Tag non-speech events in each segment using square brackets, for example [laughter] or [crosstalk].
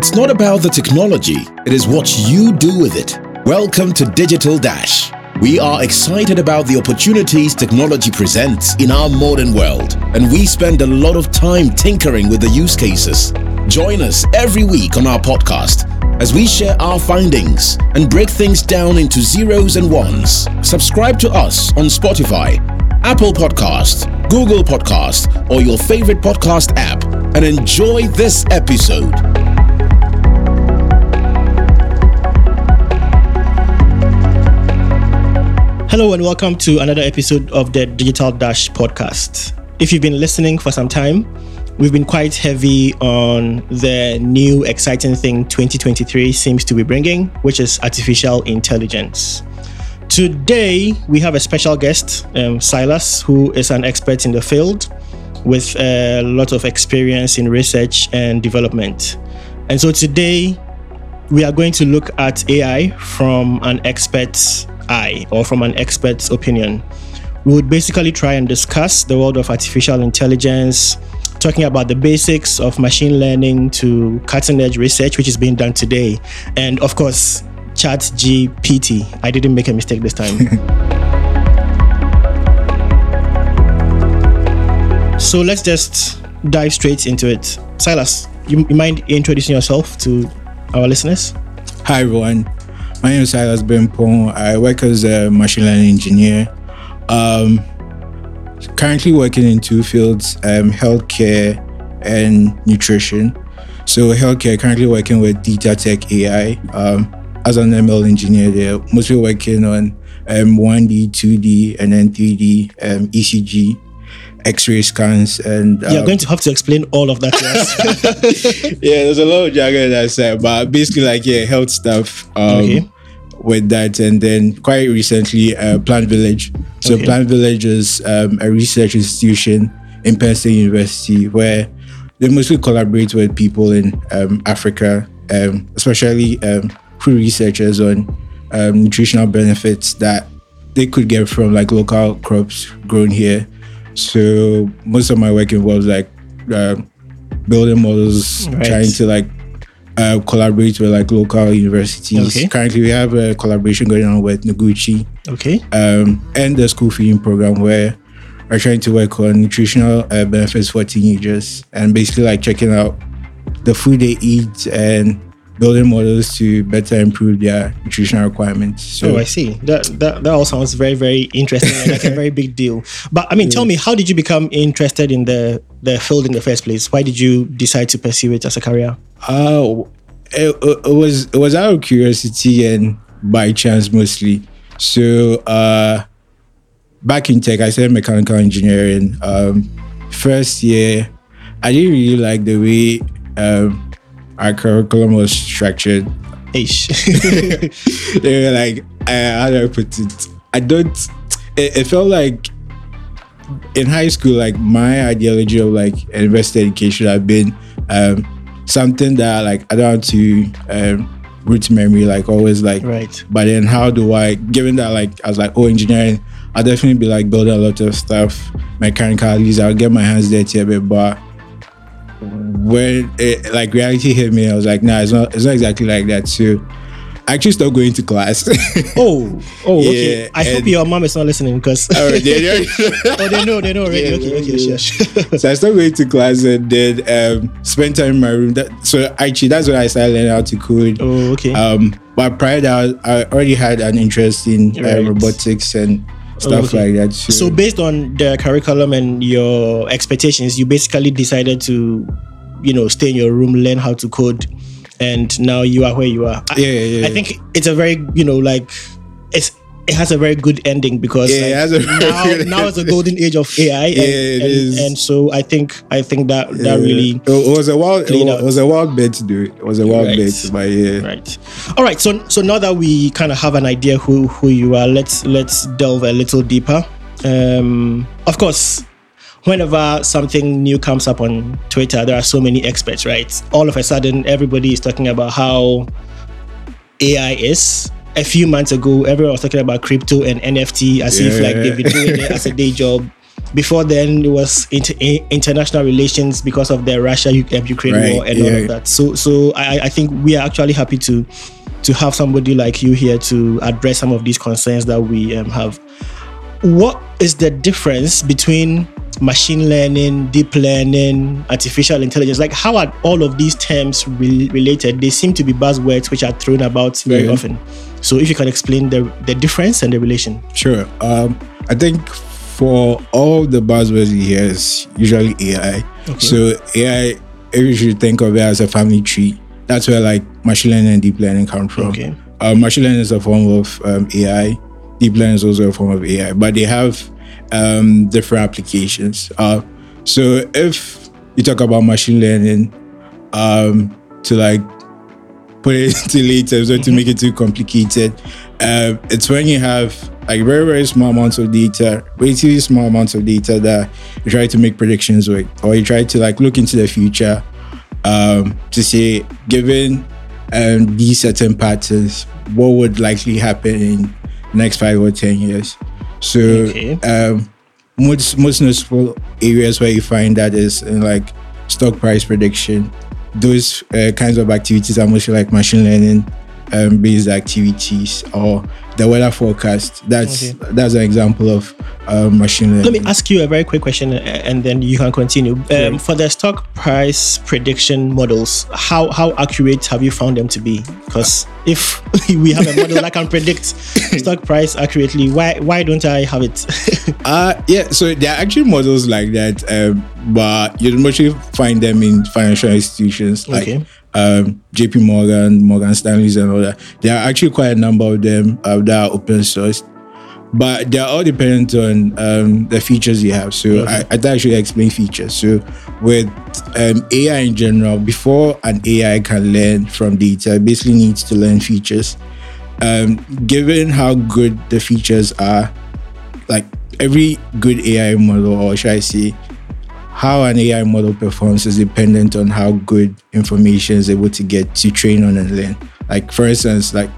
It's not about the technology, it is what you do with it. Welcome to Digital Dash. We are excited about the opportunities technology presents in our modern world, and we spend a lot of time tinkering with the use cases. Join us every week on our podcast as we share our findings and break things down into zeros and ones. Subscribe to us on Spotify, Apple Podcast, Google Podcast, or your favorite podcast app and enjoy this episode. Hello and welcome to another episode of the Digital Dash podcast. If you've been listening for some time, we've been quite heavy on the new exciting thing 2023 seems to be bringing, which is artificial intelligence. Today, we have a special guest, um, Silas, who is an expert in the field with a lot of experience in research and development. And so today, we are going to look at AI from an expert's eye or from an expert's opinion. We would basically try and discuss the world of artificial intelligence, talking about the basics of machine learning to cutting edge research, which is being done today. And of course, Chat GPT. I didn't make a mistake this time. [laughs] so let's just dive straight into it. Silas, you, you mind introducing yourself to our listeners? Hi everyone, my name is Silas Bempong. I work as a machine learning engineer. Um, currently working in two fields: um, healthcare and nutrition. So healthcare, currently working with Data Tech AI um, as an ML engineer. There, mostly working on um, 1D, 2D, and then 3D um, ECG X-ray scans, and um, you're going to have to explain all of that. Yes. [laughs] yeah, there's a lot of jargon that I said, but basically, like yeah, health stuff. Um, okay. With that, and then quite recently, uh, Plant Village. So okay. Plant Village is um, a research institution in Penn State University where they mostly collaborate with people in um, Africa, um, especially um, food researchers on um, nutritional benefits that they could get from like local crops grown here so most of my work involves like uh, building models, right. trying to like uh, collaborate with like local universities. Okay. Currently, we have a collaboration going on with Noguchi. Okay. Um, and the school feeding program where we're trying to work on nutritional uh, benefits for teenagers and basically like checking out the food they eat and building models to better improve their nutritional requirements. So, oh, I see. That that, that all sounds very very interesting and like a very big deal. But I mean, yeah. tell me, how did you become interested in the the field in the first place? Why did you decide to pursue it as a career? Uh, it, it was it was out of curiosity and by chance mostly. So uh, back in tech, I studied mechanical engineering. Um, first year, I didn't really like the way. Um, our curriculum was structured. Ish. [laughs] they were like, uh, how do I put it? I don't. It, it, felt like in high school, like my ideology of like university education had been um, something that like I don't want to um, root memory, like always like. Right. But then how do I? Given that like I was like, oh, engineering, I'll definitely be like building a lot of stuff mechanical. At least I'll get my hands dirty a bit, but when it, like reality hit me, I was like, nah, it's not, it's not exactly like that. So I actually stopped going to class. [laughs] oh, oh, okay. Yeah, I hope your mom is not listening because oh, they, know. oh, they know, they know already. Yeah, okay, okay, sure. [laughs] so I stopped going to class and then um, spent time in my room. That, so actually, that's when I started learning how to code. Oh, okay. Um, but prior to that, I already had an interest in uh, robotics and stuff okay. like that. So. so based on the curriculum and your expectations, you basically decided to, you know, stay in your room, learn how to code, and now you are where you are. Yeah, yeah, yeah. I think it's a very, you know, like it's it has a very good ending because yeah, like, now, now it's a golden age of AI. [laughs] And, yeah, it and, is. and, so I think I think that that yeah. really it was a wild it was a wild bet to do it. It was a wild right. bet, but yeah. Right. All right. So so now that we kind of have an idea who who you are, let's let's delve a little deeper. Um, of course, whenever something new comes up on Twitter, there are so many experts, right? All of a sudden, everybody is talking about how AI is a few months ago, everyone was talking about crypto and NFT as yeah. if like they've been doing it as a day job. before then it was inter- international relations because of the Russia Ukraine right, war and yeah. all of that. So so I, I think we are actually happy to to have somebody like you here to address some of these concerns that we um, have. What is the difference between machine learning, deep learning, artificial intelligence? Like, how are all of these terms re- related? They seem to be buzzwords which are thrown about very yeah. often. So, if you can explain the, the difference and the relation. Sure. Um, I think for all the buzzwords you hear is usually AI. Okay. So, AI, if you should think of it as a family tree, that's where like machine learning and deep learning come from. Okay. Uh, machine learning is a form of um, AI deep learning is also a form of AI, but they have um, different applications. Uh, so if you talk about machine learning, um, to like put it [laughs] into later, so to make it too complicated, uh, it's when you have like very very small amounts of data, relatively small amounts of data that you try to make predictions with, or you try to like look into the future um, to say, given um, these certain patterns, what would likely happen in next five or ten years. So okay. um, most most notable areas where you find that is in like stock price prediction. Those uh, kinds of activities are mostly like machine learning um, based activities or the weather forecast. That's okay. that's an example of uh, machine learning. Let me ask you a very quick question, and then you can continue. Um, For the stock price prediction models, how how accurate have you found them to be? Because if [laughs] we have a model that can predict [coughs] stock price accurately, why why don't I have it? [laughs] uh yeah. So there are actually models like that, um, but you mostly find them in financial institutions like. Okay um, JP Morgan, Morgan Stanley's, and all that. There are actually quite a number of them uh, that are open source, but they're all dependent on um, the features you have. So okay. I, I actually explain features. So with um, AI in general, before an AI can learn from data, it basically needs to learn features. Um, given how good the features are, like every good AI model, or should I say, how an AI model performs is dependent on how good information is able to get to train on and learn. Like for instance, like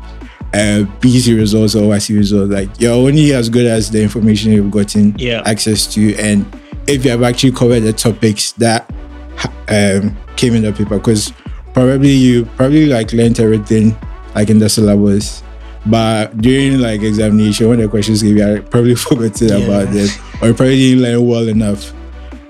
uh, PC results or YC results, like you're only as good as the information you've gotten yeah. access to, and if you have actually covered the topics that um, came in the paper, because probably you probably like learned everything like in the syllabus, but during like examination when the questions came, you i probably [laughs] forgotten yeah. about them, or probably didn't learn well enough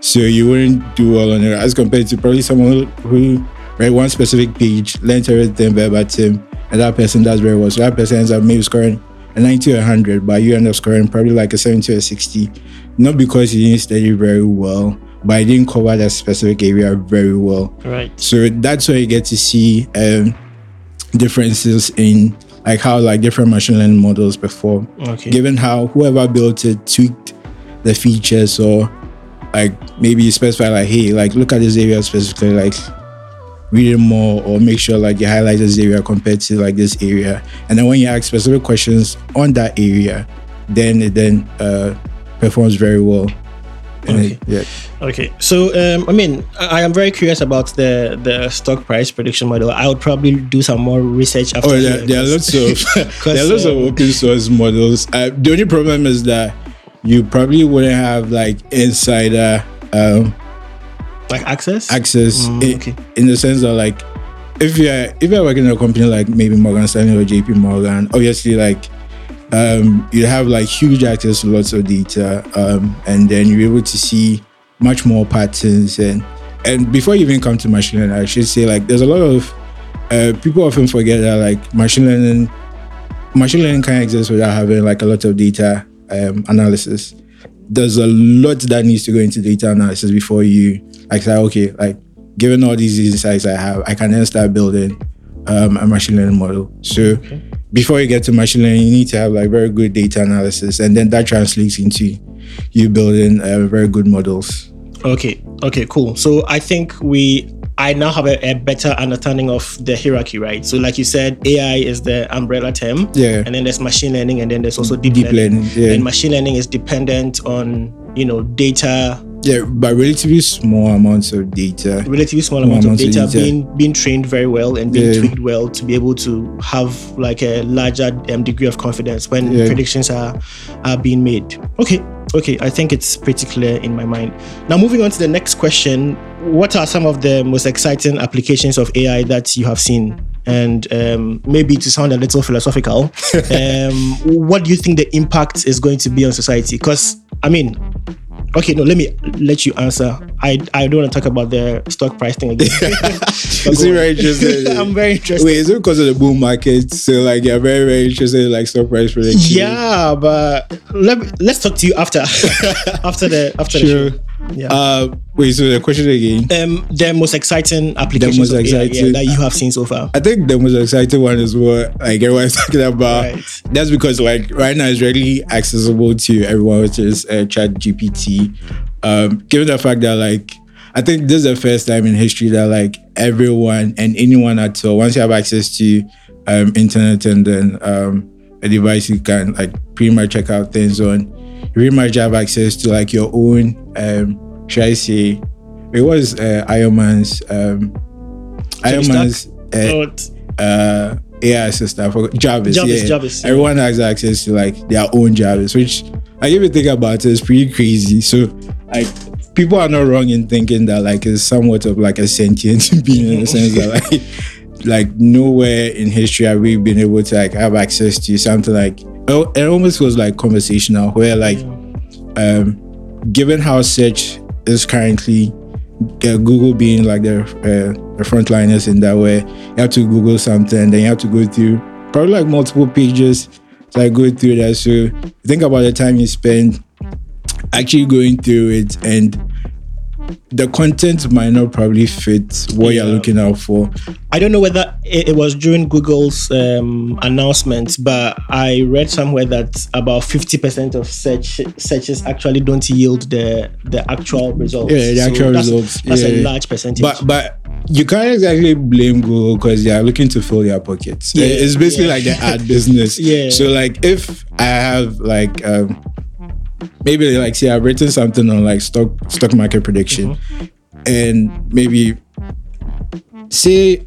so you wouldn't do well on it as compared to probably someone who, read one specific page, learned everything verbatim, and that person does very well. So that person ends up maybe scoring a 90 or 100, but you end up scoring probably like a 70 or 60. Not because you didn't study very well, but I didn't cover that specific area very well. Right. So that's where you get to see um, differences in like how like different machine learning models perform. Okay. Given how whoever built it tweaked the features or like maybe you specify like hey like look at this area specifically like read it more or make sure like you highlight this area compared to like this area and then when you ask specific questions on that area then it then uh, performs very well okay. It, yeah. Okay. So, um, I mean, I, I am very curious about the the stock price prediction model. I would probably do some more research after. Oh, yeah, there are lots of [laughs] [laughs] there are lots um, of open source models. Uh, the only problem is that you probably wouldn't have like insider um like access access mm, in, okay. in the sense that like if you're if you're working in a company like maybe Morgan Stanley or JP Morgan, obviously like um, you have like huge access to lots of data, um, and then you're able to see much more patterns and and before you even come to machine learning, I should say like there's a lot of uh, people often forget that like machine learning machine learning can't exist without having like a lot of data um, analysis, there's a lot that needs to go into data analysis before you like say, okay, like given all these insights I have, I can then start building um, a machine learning model. So okay. before you get to machine learning, you need to have like very good data analysis, and then that translates into you building uh, very good models. Okay. Okay. Cool. So I think we I now have a, a, better understanding of the hierarchy, right? So, like you said, AI is the umbrella term. Yeah. And then there's machine learning, and then there's also deep, deep learning. learning yeah. And machine learning is dependent on you know data yeah, but relatively small amounts of data. Relatively small, small amounts, of data, of data, being being trained very well and being yeah. tweaked well to be able to have like a larger um, degree of confidence when yeah. predictions are are being made. Okay, okay, I think it's pretty clear in my mind. Now, moving on to the next question: What are some of the most exciting applications of AI that you have seen? And um, maybe to sound a little philosophical, [laughs] um, what do you think the impact is going to be on society? Because I mean, Okay, no, let me let you answer. I I don't want to talk about the stock price thing again. [laughs] is it very interesting? [laughs] I'm very interested. Wait, is it because of the bull market? So like you're very, very interested in like stock price prediction. Yeah, but let me, let's talk to you after after the after sure. the show. Yeah. Uh, wait, so the question again? Um, the most exciting application. the most exciting, yeah, that you have seen so far. I think the most exciting one is what like everyone's [laughs] talking about. Right. That's because like right now it's readily accessible to everyone, which is uh, Chat GPT. Um, given the fact that like I think this is the first time in history that like everyone and anyone at all, once you have access to um, internet and then um, a device, you can like pretty much check out things on you much have access to like your own um should I say it was uh, Iron Man's um Iron Man's uh, uh AI assistant for Jarvis. Jarvis, yeah. Jarvis, yeah. Everyone has access to like their own Jarvis, which I even think about it is pretty crazy. So like people are not wrong in thinking that like it's somewhat of like a sentient [laughs] being in the sense that like like nowhere in history have we been able to like have access to something like Oh, it almost was like conversational where like um given how search is currently uh, google being like the uh, the frontliners in that way you have to google something then you have to go through probably like multiple pages to like go through that. So think about the time you spend actually going through it and the content might not probably fit what yeah. you're looking out for. I don't know whether it, it was during Google's um, announcement, but I read somewhere that about 50% of search searches actually don't yield the the actual results. Yeah, the so actual that's, results. That's yeah. a large percentage. But but you can't exactly blame Google because they are looking to fill their pockets. Yeah, it's basically yeah. like the ad business. [laughs] yeah. So like if I have like um, maybe like see I've written something on like stock stock market prediction, mm-hmm. and maybe say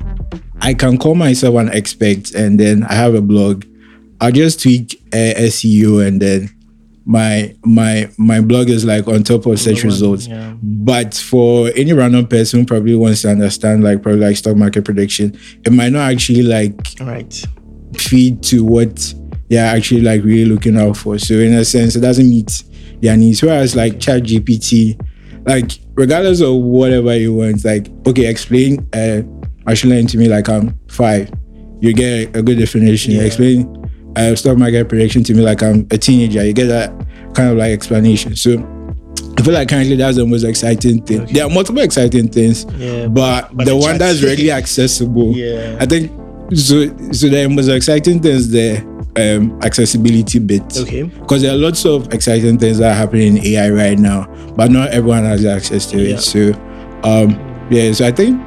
I can call myself an expert, and then I have a blog. I'll just tweak uh, SEO, and then my my my blog is like on top of search results. Yeah. But for any random person who probably wants to understand like probably like stock market prediction, it might not actually like right feed to what they're actually like really looking out for. So in a sense, it doesn't meet their needs. Whereas like Chat GPT, like regardless of whatever you want, like okay, explain uh machine learning to me like I'm five. You get a good definition. Yeah. Explain uh, stock market prediction to me like I'm a teenager. You get that kind of like explanation. So I feel like currently that's the most exciting thing. Okay. There are multiple exciting things, yeah, but, but, the, the one that's [laughs] really accessible, yeah. I think so. So the most exciting things there um, accessibility bit. Okay. Because there are lots of exciting things that are happening in AI right now, but not everyone has access to yeah. it. So, um, yeah. So I think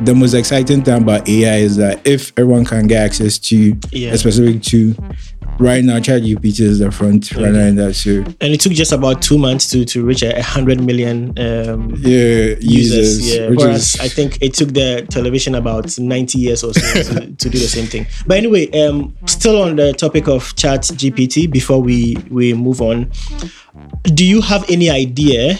the most exciting thing about AI is that if everyone can get access to yeah. a specific to right now ChatGPT is the front runner in that too. And it took just about two months to to reach a hundred million um, yeah users. users yeah, whereas is... I think it took the television about ninety years or so to, [laughs] to, do the same thing. But anyway, um, still on the topic of ChatGPT, before we we move on, do you have any idea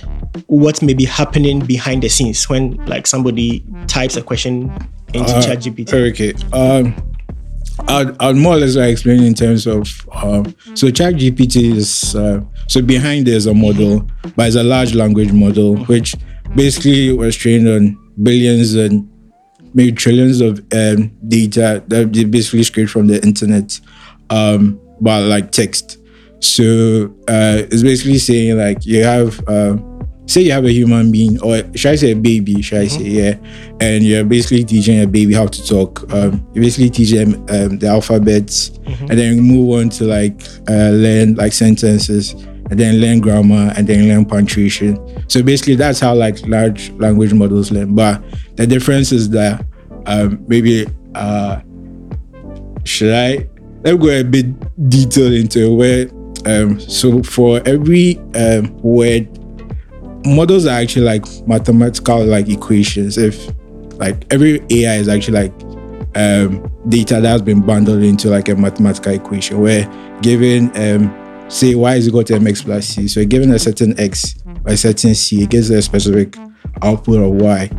what may be happening behind the scenes when like somebody types a question into uh, ChatGPT? Okay. Um I'll, I'll more or less explain in terms of um, so Chat GPT is uh, so behind there's a model, but it's a large language model which basically was trained on billions and maybe trillions of um, data that they basically scraped from the internet, um, but like text. So uh, it's basically saying like you have. Uh, say you have a human being, or should I say a baby? Should I mm-hmm. say yeah? And you're basically teaching a baby how to talk. Um, you basically teach them um, the alphabets, mm-hmm. and then move on to like uh, learn like sentences, and then learn grammar, and then learn punctuation. So basically, that's how like large language models learn. But the difference is that um, maybe uh, should I? Let me go a bit detailed into where. Um, so for every um, word models are actually like mathematical like equations. If like every AI is actually like um, data that has been bundled into like a mathematical equation where given um, say y is equal to mx plus c. So given a certain x by certain c, it gives a specific output of y.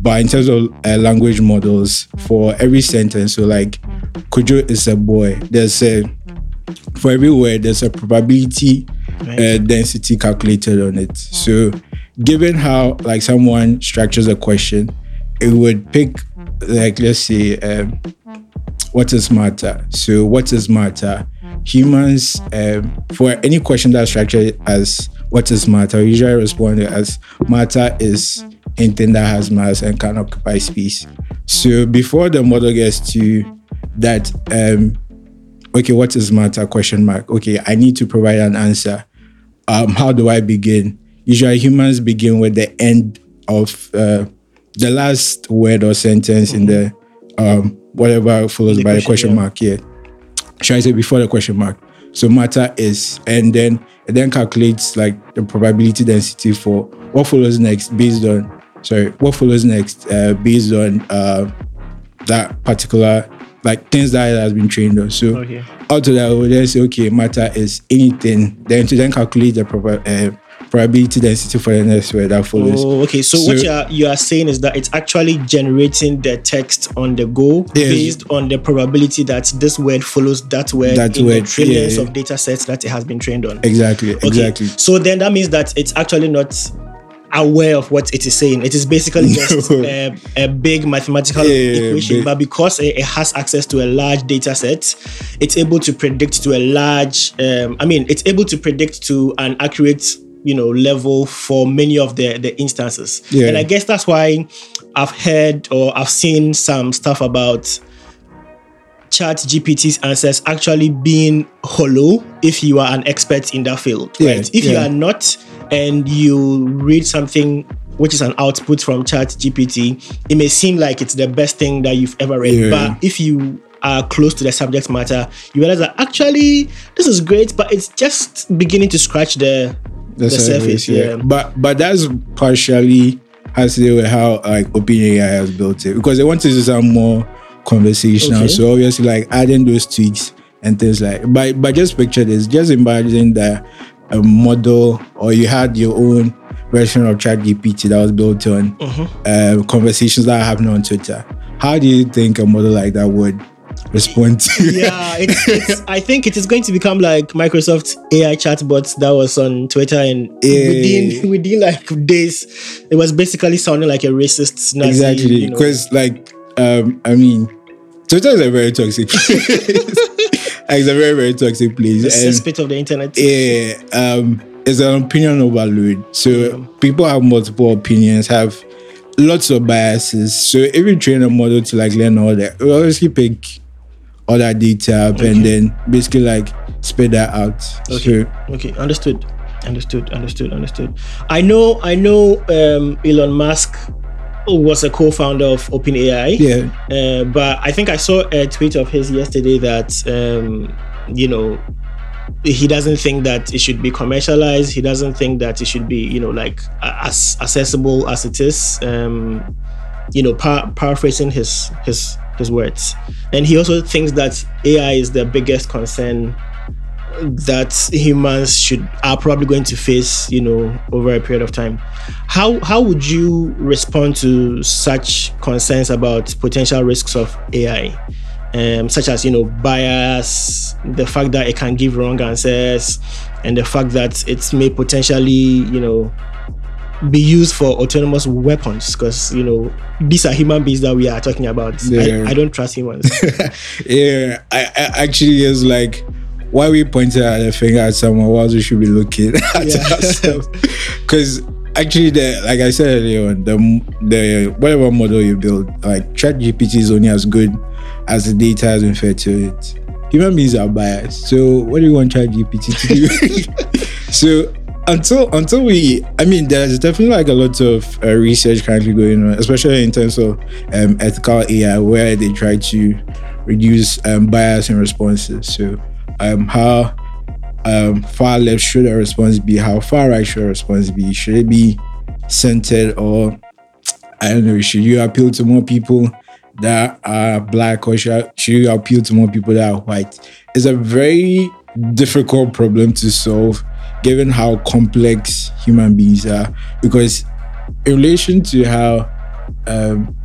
But in terms of uh, language models, for every sentence, so like Kojo is a boy, there's a for every word there's a probability uh, density calculated on it. So given how like someone structures a question, it would pick like let's say um, what is matter. So what is matter? Humans um, for any question that's structured as what is matter, usually respond as matter is anything that has mass and can occupy space. So before the model gets to that, um, okay, what is matter? Question mark. Okay, I need to provide an answer. Um, how do I begin? Usually, humans begin with the end of uh, the last word or sentence mm-hmm. in the um, whatever follows the by question, a question mark. Yeah, should I say before the question mark? So matter is, and then it then calculates like the probability density for what follows next based on sorry, what follows next uh, based on uh, that particular like things that it has been trained on. So okay. out of that, we'll then say, okay, matter is anything. Then to then calculate the proper uh, probability density for the next word that follows. Oh, okay. So, so, what you are, you are saying is that it's actually generating the text on the go yes. based on the probability that this word follows that word that in word, the trillions yeah, yeah. of data sets that it has been trained on. Exactly. Okay. Exactly. So then that means that it's actually not aware of what it is saying. It is basically just a, [laughs] a, big mathematical yeah, equation, but because it, it, has access to a large data set, it's able to predict to a large. Um, I mean, it's able to predict to an accurate, you know, level for many of the the instances. Yeah. And I guess that's why I've heard or I've seen some stuff about chat gpt's answers actually being hollow if you are an expert in that field yeah, right if yeah. you are not and you read something which is an output from chat gpt it may seem like it's the best thing that you've ever read yeah. but if you are close to the subject matter you realize that actually this is great but it's just beginning to scratch the the, the surface, surface yeah. yeah. but but that's partially has to do with how like OpenAI has built it because they want to do some more conversational okay. so obviously like adding those tweaks and things like but but just picture this just imagine that a model or you had your own version of ChatGPT that was built on mm-hmm. uh, conversations that are happening on Twitter. How do you think a model like that would respond to? yeah, it's, it's, [laughs] I think it is going to become like Microsoft AI chatbots that was on Twitter, and yeah. within within like days, it was basically sounding like a racist. Nazi, exactly, because you know. like um, I mean, Twitter is a very toxic [laughs] [laughs] it's a very very toxic place. The cesspit of the internet. Yeah, um, it's an opinion overload. So yeah. people have multiple opinions, have lots of biases. So if you train a model to like learn all that, we obviously pick all that data up okay. and then basically like spit that out. Okay. So, okay. Understood. Understood. Understood. Understood. I know. I know. Um, Elon Musk was a co-founder of OpenAI. Yeah. Uh, but I think I saw a tweet of his yesterday that um, you know he doesn't think that it should be commercialized. He doesn't think that it should be you know like as accessible as it is. Um, you know, par- paraphrasing his his his words, and he also thinks that AI is the biggest concern that humans should are probably going to face, you know, over a period of time. How how would you respond to such concerns about potential risks of AI? Um, such as you know bias, the fact that it can give wrong answers, and the fact that it may potentially you know be used for autonomous weapons because you know these are human beings that we are talking about. Yeah. I, I don't trust humans. [laughs] yeah, I, I actually is like why we pointed at a finger at someone whilst we should be looking [laughs] at yeah. ourselves. Because actually, the like I said earlier on, the the whatever model you build, like ChatGPT is only as good as the data has been fed to it. Human beings are biased, so what do you want ChatGPT to do? [laughs] so until until we, I mean, there's definitely like a lot of uh, research currently going on, especially in terms of um, ethical AI, where they try to reduce um, bias in responses. So um, how um, far left should a response be? How far right should a response be? Should it be centered or I don't know? Should you appeal to more people that are black or should, should you appeal to more people that are white? It's a very difficult problem to solve given how complex human beings are because in relation to how um,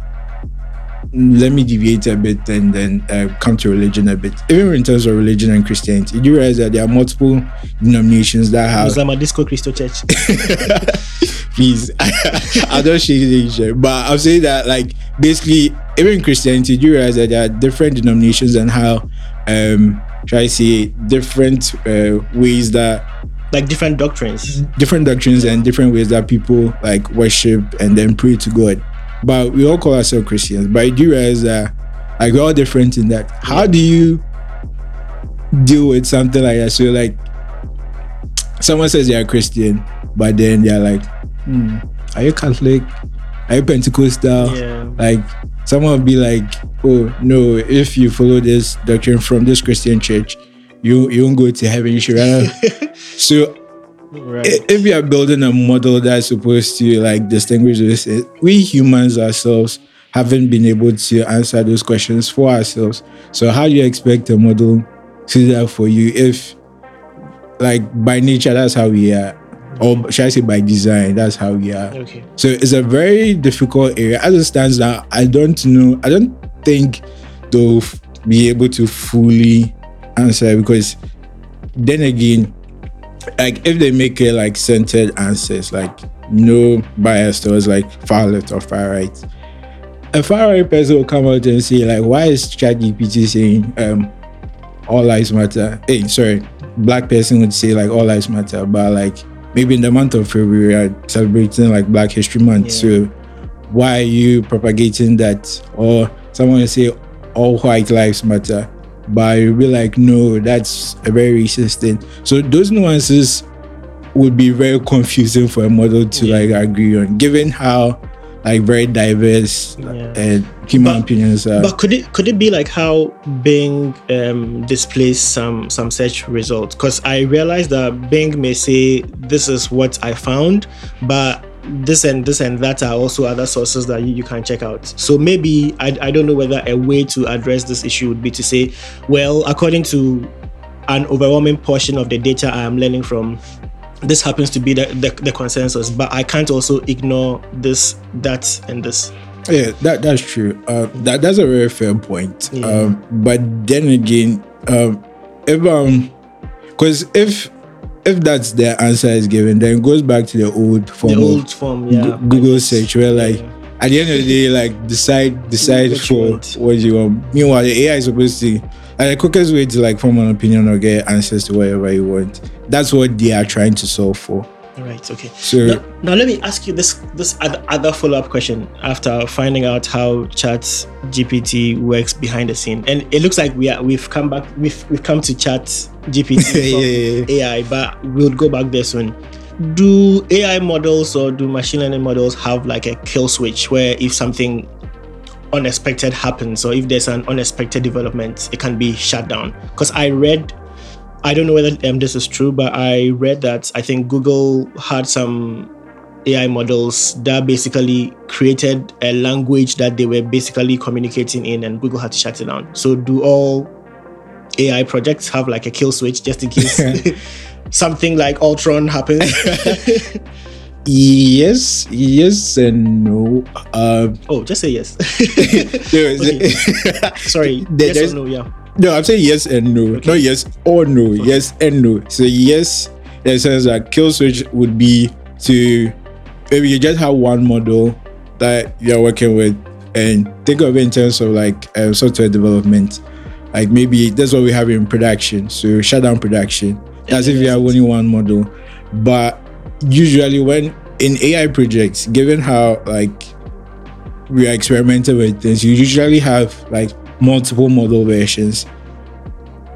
let me deviate a bit and then uh, come to religion a bit. Even in terms of religion and Christianity, do you realize that there are multiple denominations that have. Musama Disco Christo Church. [laughs] Please, [laughs] I don't shake the but I'm saying that like basically, even in Christianity, you realize that there are different denominations and how, um, should I say, different uh, ways that like different doctrines different doctrines and different ways that people like worship and then pray to god but we all call ourselves christians but i do realize that like we're all different in that how do you deal with something like that so like someone says they're a christian but then they're like hmm, are you catholic are you pentecostal yeah. like someone will be like oh no if you follow this doctrine from this christian church you you won't go to heaven. You should rather. [laughs] so Right. if we are building a model that's supposed to like distinguish this, we humans ourselves haven't been able to answer those questions for ourselves. So how do you expect a model to do that for you if like by nature that's how we are? Or should I say by design, that's how we are. Okay. So it's a very difficult area. As it stands now, I don't know, I don't think they'll be able to fully answer because then again, like if they make it like centered answers, like no bias towards like far left or far right, a far right person will come out and say like, why is ChatGPT saying um all lives matter? Hey, sorry, black person would say like all lives matter, but like maybe in the month of February we are celebrating like Black History Month, yeah. so why are you propagating that? Or someone will say all white lives matter but you'll be like, no, that's a very racist thing. So those nuances would be very confusing for a model to yeah. like agree on, given how like very diverse yeah. and human but, opinions are. But could it could it be like how Bing um, displays some some search results? Because I realized that Bing may say this is what I found, but this and this and that are also other sources that you, you can check out. So maybe I, I don't know whether a way to address this issue would be to say, well, according to an overwhelming portion of the data I am learning from, this happens to be the, the, the consensus, but I can't also ignore this, that, and this. Yeah, that that's true. Uh, that that's a very fair point. Yeah. Um, but then again, um, if um, because if if that's the answer is given, then it goes back to the old form. The old form, yeah. Google search where like yeah. at the end of the day, like decide decide what for you what you want. Meanwhile, the AI is supposed to and the quickest way to like form an opinion or get answers to whatever you want. That's what they are trying to solve for. All right. Okay. So now, now, let me ask you this this other follow up question after finding out how Chat GPT works behind the scene, and it looks like we are we've come back we've we've come to Chat GPT [laughs] yeah. AI, but we'll go back there soon. Do AI models or do machine learning models have like a kill switch where if something unexpected happens or if there's an unexpected development, it can be shut down? Because I read I don't know whether um, this is true, but I read that I think Google had some AI models that basically created a language that they were basically communicating in, and Google had to shut it down. So, do all AI projects have like a kill switch just in case [laughs] [laughs] something like Ultron happens? [laughs] yes, yes, and no. Uh, oh, just say yes. Sorry, yes or no? Yeah. No, I'm saying yes and no. Okay. Not yes or no. Okay. Yes and no. So yes, in the sense that kill switch would be to maybe you just have one model that you're working with and think of it in terms of like uh, software development. Like maybe that's what we have in production. So shut down production. That's if you have only one model. But usually when in AI projects, given how like we are experimenting with things, you usually have like multiple model versions.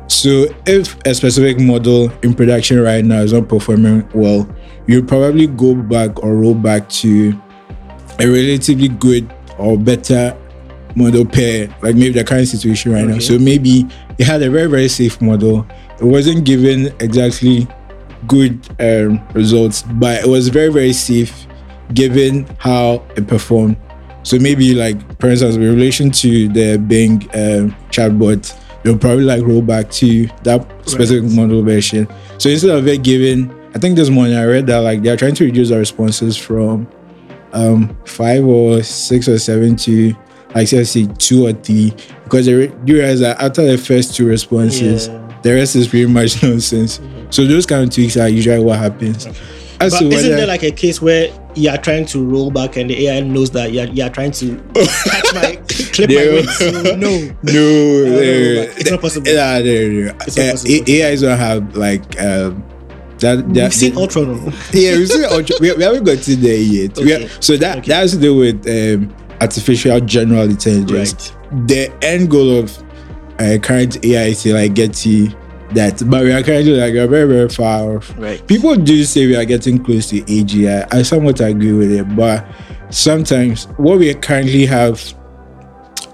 So if a specific model in production right now is not performing well, you probably go back or roll back to a relatively good or better model pair, like maybe the current situation right okay. now. So maybe it had a very, very safe model it wasn't given exactly good um, results, but it was very very safe given how it performed. So maybe like for instance, in relation to the Bing um, chatbot, they'll probably like roll back to that specific right. model version. So instead of it giving, I think this morning I read that like they're trying to reduce the responses from um five or six or seven to like say two or three because they realize that after the first two responses, yeah. the rest is pretty much [laughs] nonsense. Mm-hmm. So those kind of tweaks are usually what happens. Okay. But isn't there like a case where you are trying to roll back and the AI knows that you are, you are trying to [laughs] catch my clip my weight? [laughs] No, no, no, it's not possible. Yeah, no, no. It's not possible. AI don't have like. Um, that, that we've seen Ultron. yeah, we've seen Ultron. We, we haven't got to there yet. Okay. Are, so that okay. that has to do with um, artificial general intelligence. Right. The end goal of uh, current AI is to like get to that, but we are currently like very very far off. Right. People do say we are getting close to AGI. I somewhat agree with it, but sometimes what we currently have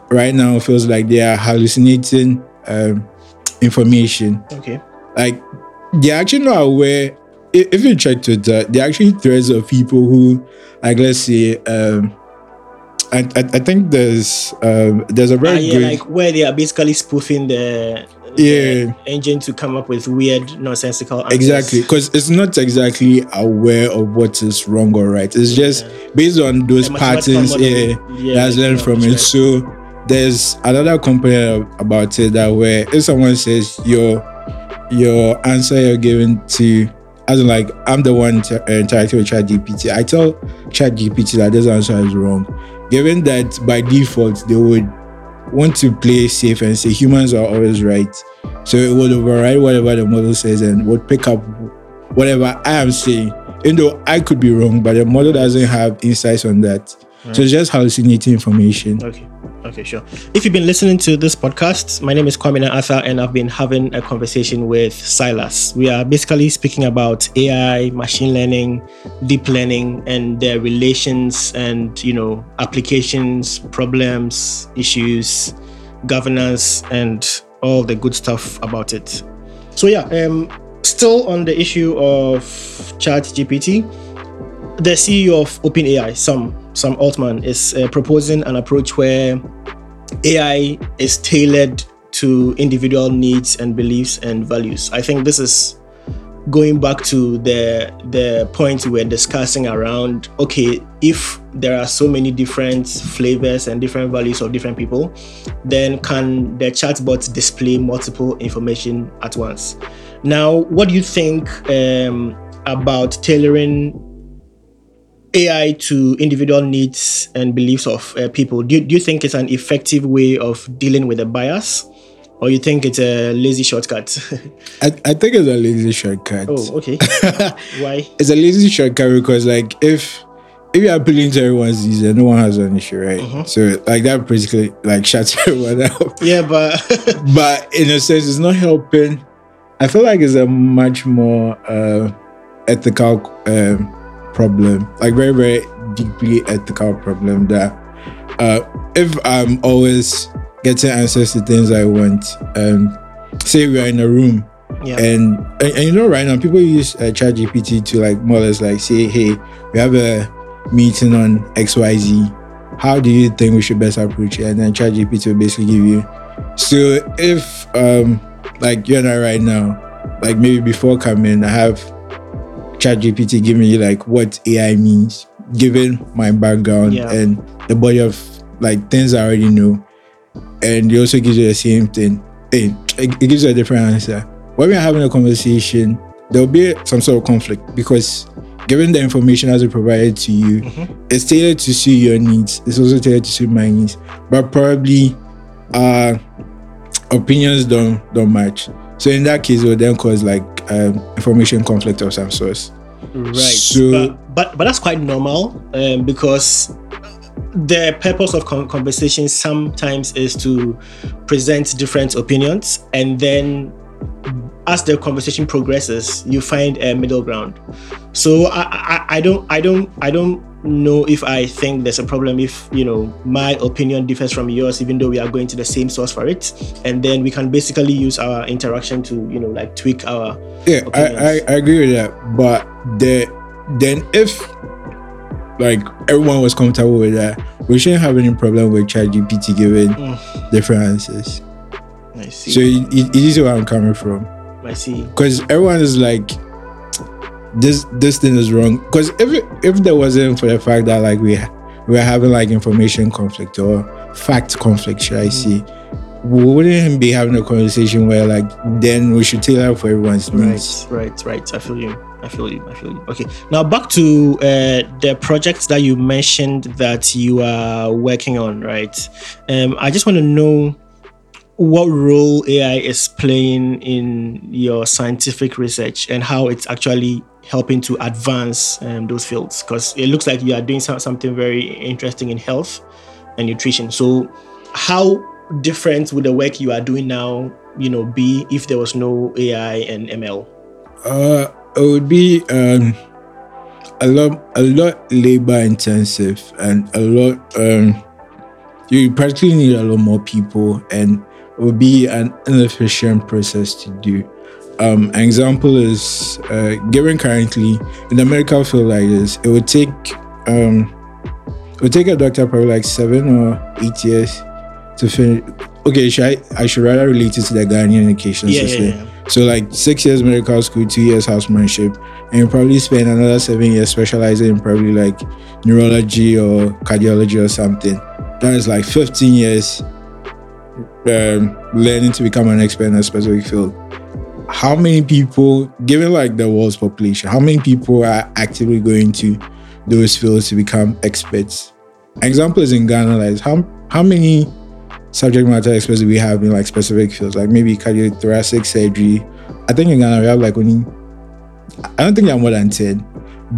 right now feels like they are hallucinating um, information. Okay. Like they're actually not aware. If you check Twitter, there are actually threads of people who, like, let's say, um, I, I, I think there's um, there's a very uh, yeah, good, like where they are basically spoofing the yeah engine to come up with weird nonsensical answers. exactly because it's not exactly aware of what is wrong or right it's just yeah. based on those patterns yeah, yeah that's learned from it right. so there's another component about it that where if someone says your your answer you're giving to as in like I'm the one uh, interacting with ChatGPT. I tell ChatGPT that this answer is wrong given that by default they would want to play safe and say humans are always right. So it would override whatever the model says and would pick up whatever I am saying. Even though I could be wrong, but the model doesn't have insights on that. Right. So it's just hallucinating information. Okay. Okay, sure. If you've been listening to this podcast, my name is Kwamina Arthur, and I've been having a conversation with Silas. We are basically speaking about AI, machine learning, deep learning, and their relations and you know applications, problems, issues, governance, and all the good stuff about it. So yeah, um, still on the issue of Chat GPT, the CEO of OpenAI, Sam Sam Altman is uh, proposing an approach where AI is tailored to individual needs and beliefs and values. I think this is going back to the the point we were discussing around okay if there are so many different flavors and different values of different people then can the chatbot display multiple information at once now what do you think um, about tailoring AI to individual needs and beliefs of uh, people, do, do you think it's an effective way of dealing with a bias? Or you think it's a lazy shortcut? [laughs] I, I think it's a lazy shortcut. Oh, okay. [laughs] Why? It's a lazy shortcut because like if if you're appealing to everyone's needs, no one has an issue, right? Mm-hmm. So like that basically like shuts [laughs] everyone up. Yeah, but but in a sense, it's not helping. I feel like it's a much more uh, ethical um, problem, like very, very deeply ethical problem that uh, if I'm always getting answers to things I want, um, say we're in a room yeah. and, and, and you know right now people use uh, chat gpt to like more or less like say hey we have a meeting on xyz how do you think we should best approach it and then chat gpt will basically give you so if um like you and i right now like maybe before coming i have ChatGPT give me like what AI means, given my background yeah. and the body of like things I already know. And it also gives you the same thing. It, it gives you a different answer. When we're having a conversation, there'll be some sort of conflict because given the information as it provided to you, mm-hmm. it's tailored to suit your needs. It's also tailored to suit my needs. But probably uh opinions don't don't match. So in that case, it will then cause like um, information conflict of some sort. Right. So, but, but, but that's quite normal um, because the purpose of conversation sometimes is to present different opinions and then as the conversation progresses, you find a middle ground. So I, I, I don't I don't I don't know if I think there's a problem if you know my opinion differs from yours, even though we are going to the same source for it, and then we can basically use our interaction to you know like tweak our. Yeah, I, I, I agree with that, but the then if like everyone was comfortable with that, we shouldn't have any problem with ChatGPT giving mm. different answers. I see. So it, it, it is where I'm coming from. I see. Because everyone is like, this this thing is wrong. Because if if there wasn't for the fact that like we we're having like information conflict or fact conflict, should I see? we wouldn't be having a conversation where like then we should tailor for everyone's needs. Right, right, right. I feel you. I feel you. I feel you. Okay. Now back to uh, the projects that you mentioned that you are working on, right? Um, I just want to know what role AI is playing in your scientific research and how it's actually helping to advance um, those fields. Because it looks like you are doing something very interesting in health and nutrition. So, how different would the work you are doing now, you know, be if there was no AI and ML? Uh, it would be um, a lot, a lot labor intensive, and a lot. Um, you practically need a lot more people and would be an inefficient process to do. Um, an example is uh, given currently in the medical field like this, it would take um, it would take a doctor probably like seven or eight years to finish. Okay, should I, I should rather relate it to the Ghanaian education yeah, system. Yeah, yeah. So like six years medical school, two years housemanship, and you probably spend another seven years specializing in probably like neurology or cardiology or something. That is like 15 years um, learning to become an expert in a specific field, how many people, given like the world's population, how many people are actively going to those fields to become experts? An example is in Ghana, like how how many subject matter experts do we have in like specific fields, like maybe cardiothoracic surgery? I think in Ghana we have like only I don't think there are more than 10.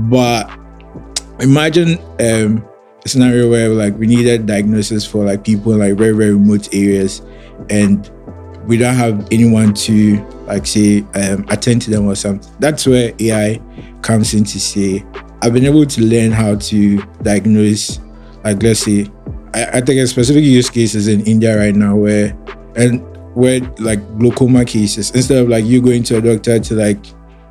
But imagine um a scenario where like we needed diagnosis for like people in like very very remote areas and we don't have anyone to like say um, attend to them or something that's where ai comes in to say i've been able to learn how to diagnose like let's say I, I think a specific use case is in india right now where and where like glaucoma cases instead of like you going to a doctor to like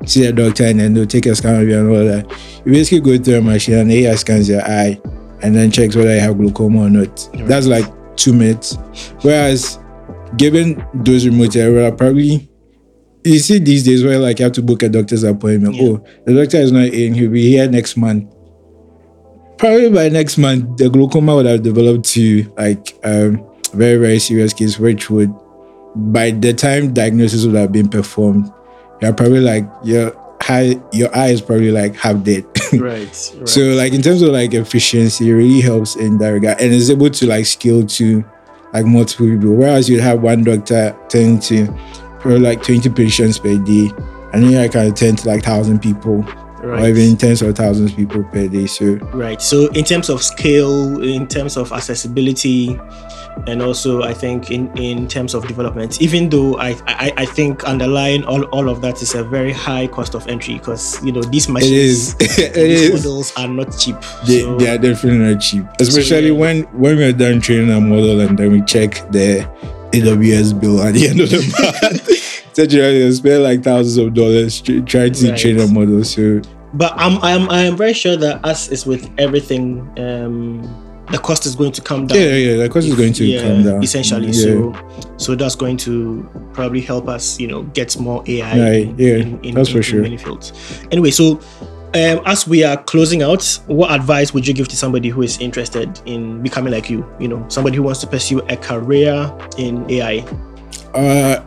see a doctor and then they'll take a scan of you and all that you basically go through a machine and ai scans your eye and then checks whether you have glaucoma or not. That's like two minutes. Whereas, given those remote areas, probably you see these days where like you have to book a doctor's appointment. Yeah. Oh, the doctor is not in; he'll be here next month. Probably by next month, the glaucoma would have developed to like um, very very serious case, which would by the time diagnosis would have been performed, you're probably like you're high, your eye is probably like half dead. right, [laughs] right. So like in terms of like efficiency, it really helps in that regard, and is able to like scale to like multiple people. Whereas you'd have one doctor tend to for like twenty patients per day, and then I can attend to like thousand people. Right. Or even tens of thousands of people per day. So right. So in terms of scale, in terms of accessibility, and also I think in, in terms of development, even though I, I, I think underlying all, all of that is a very high cost of entry because you know these machines [laughs] these models are not cheap. They, so, they are definitely not cheap. Especially so, yeah. when when we're done training a model and then we check the AWS bill at the end of the [laughs] month. [laughs] Such you spend like thousands of dollars trying to right. train a model. So but I'm I'm I'm very sure that as is with everything um the cost is going to come down. Yeah, yeah, the cost if, is going to yeah, come down. Essentially. Yeah. So so that's going to probably help us, you know, get more AI Yeah, in, yeah, in, in, that's for sure. many fields. Anyway, so um, as we are closing out, what advice would you give to somebody who is interested in becoming like you? You know, somebody who wants to pursue a career in AI. Uh,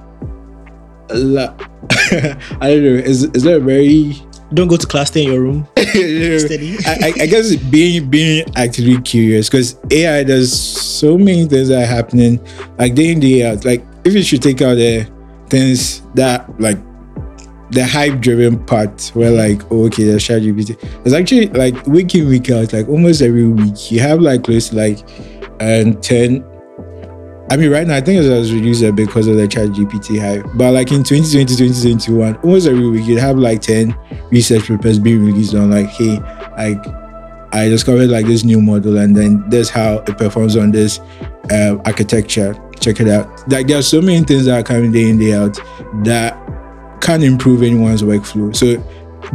[laughs] I don't know. Is is there a very don't go to class, stay in your room. [laughs] Steady. I, I, guess being being actually curious because AI does so many things that are happening, like day in day out. Like if you should take out the things that like the hype driven part where like oh, okay there's ChatGPT. It's actually like week in week out, like almost every week you have like close to like and um, 10 I mean, right now, I think it was reduced a bit because of the ChatGPT hype. But like in 2020, 2021, almost every week, you'd have like 10 research papers being released on like, hey, like, I discovered like this new model and then this how it performs on this uh, architecture. Check it out. Like, there are so many things that are coming day in, day out that can improve anyone's workflow. So,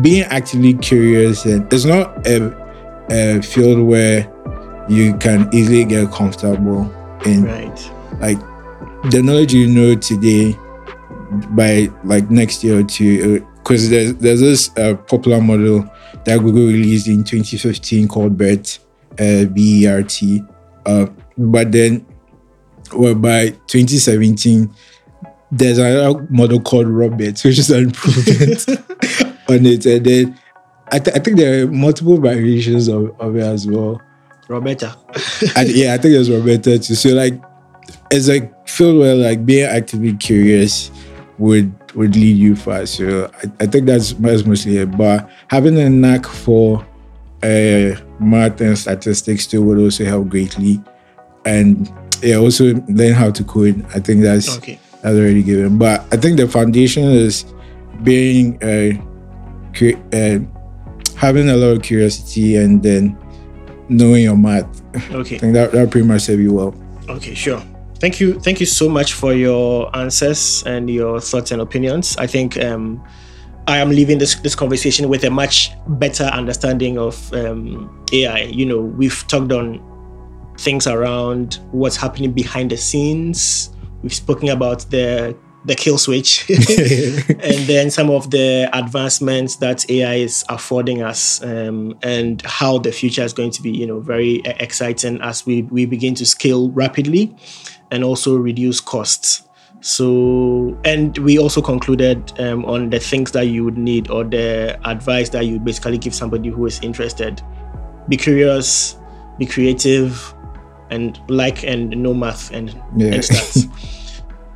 being actively curious and it's not a, a field where you can easily get comfortable in. Right like the knowledge you know today by like next year or two because uh, there's there's this uh, popular model that Google released in 2015 called BERT, uh, B-E-R-T. Uh, but then, well, by 2017, there's another model called Robert, which is [laughs] an improvement [laughs] on it. And then I, th- I think there are multiple variations of, of it as well. RoBERTa. yeah, I think there's RoBERTa too. So like it's like feel where like being actively curious would would lead you far. So I, I think that's, that's mostly it. But having a knack for uh, math and statistics too would also help greatly. And yeah, also learn how to code. I think that's okay. that's already given. But I think the foundation is being uh, uh, having a lot of curiosity and then knowing your math. Okay. [laughs] I think that that pretty much serve you well. Okay, sure thank you thank you so much for your answers and your thoughts and opinions. I think um, i am leaving this this conversation with a much better understanding of um, ai you know we've talked on things around what's happening behind the scenes. We've spoken about the the kill switch [laughs] [laughs] and then some of the advancements that ai is affording us um, and how the future is going to be you know very exciting as we we begin to scale rapidly and also reduce costs. So, and we also concluded um, on the things that you would need or the advice that you basically give somebody who is interested. Be curious, be creative, and like and know math and, yeah. and stats.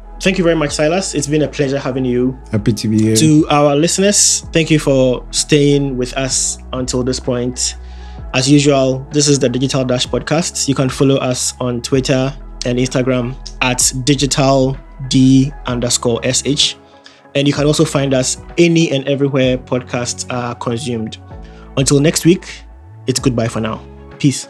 [laughs] thank you very much, Silas. It's been a pleasure having you. Happy to be here. To our listeners, thank you for staying with us until this point. As usual, this is the Digital Dash podcast. You can follow us on Twitter and Instagram at digital d underscore sh. And you can also find us any and everywhere podcasts are consumed. Until next week, it's goodbye for now. Peace.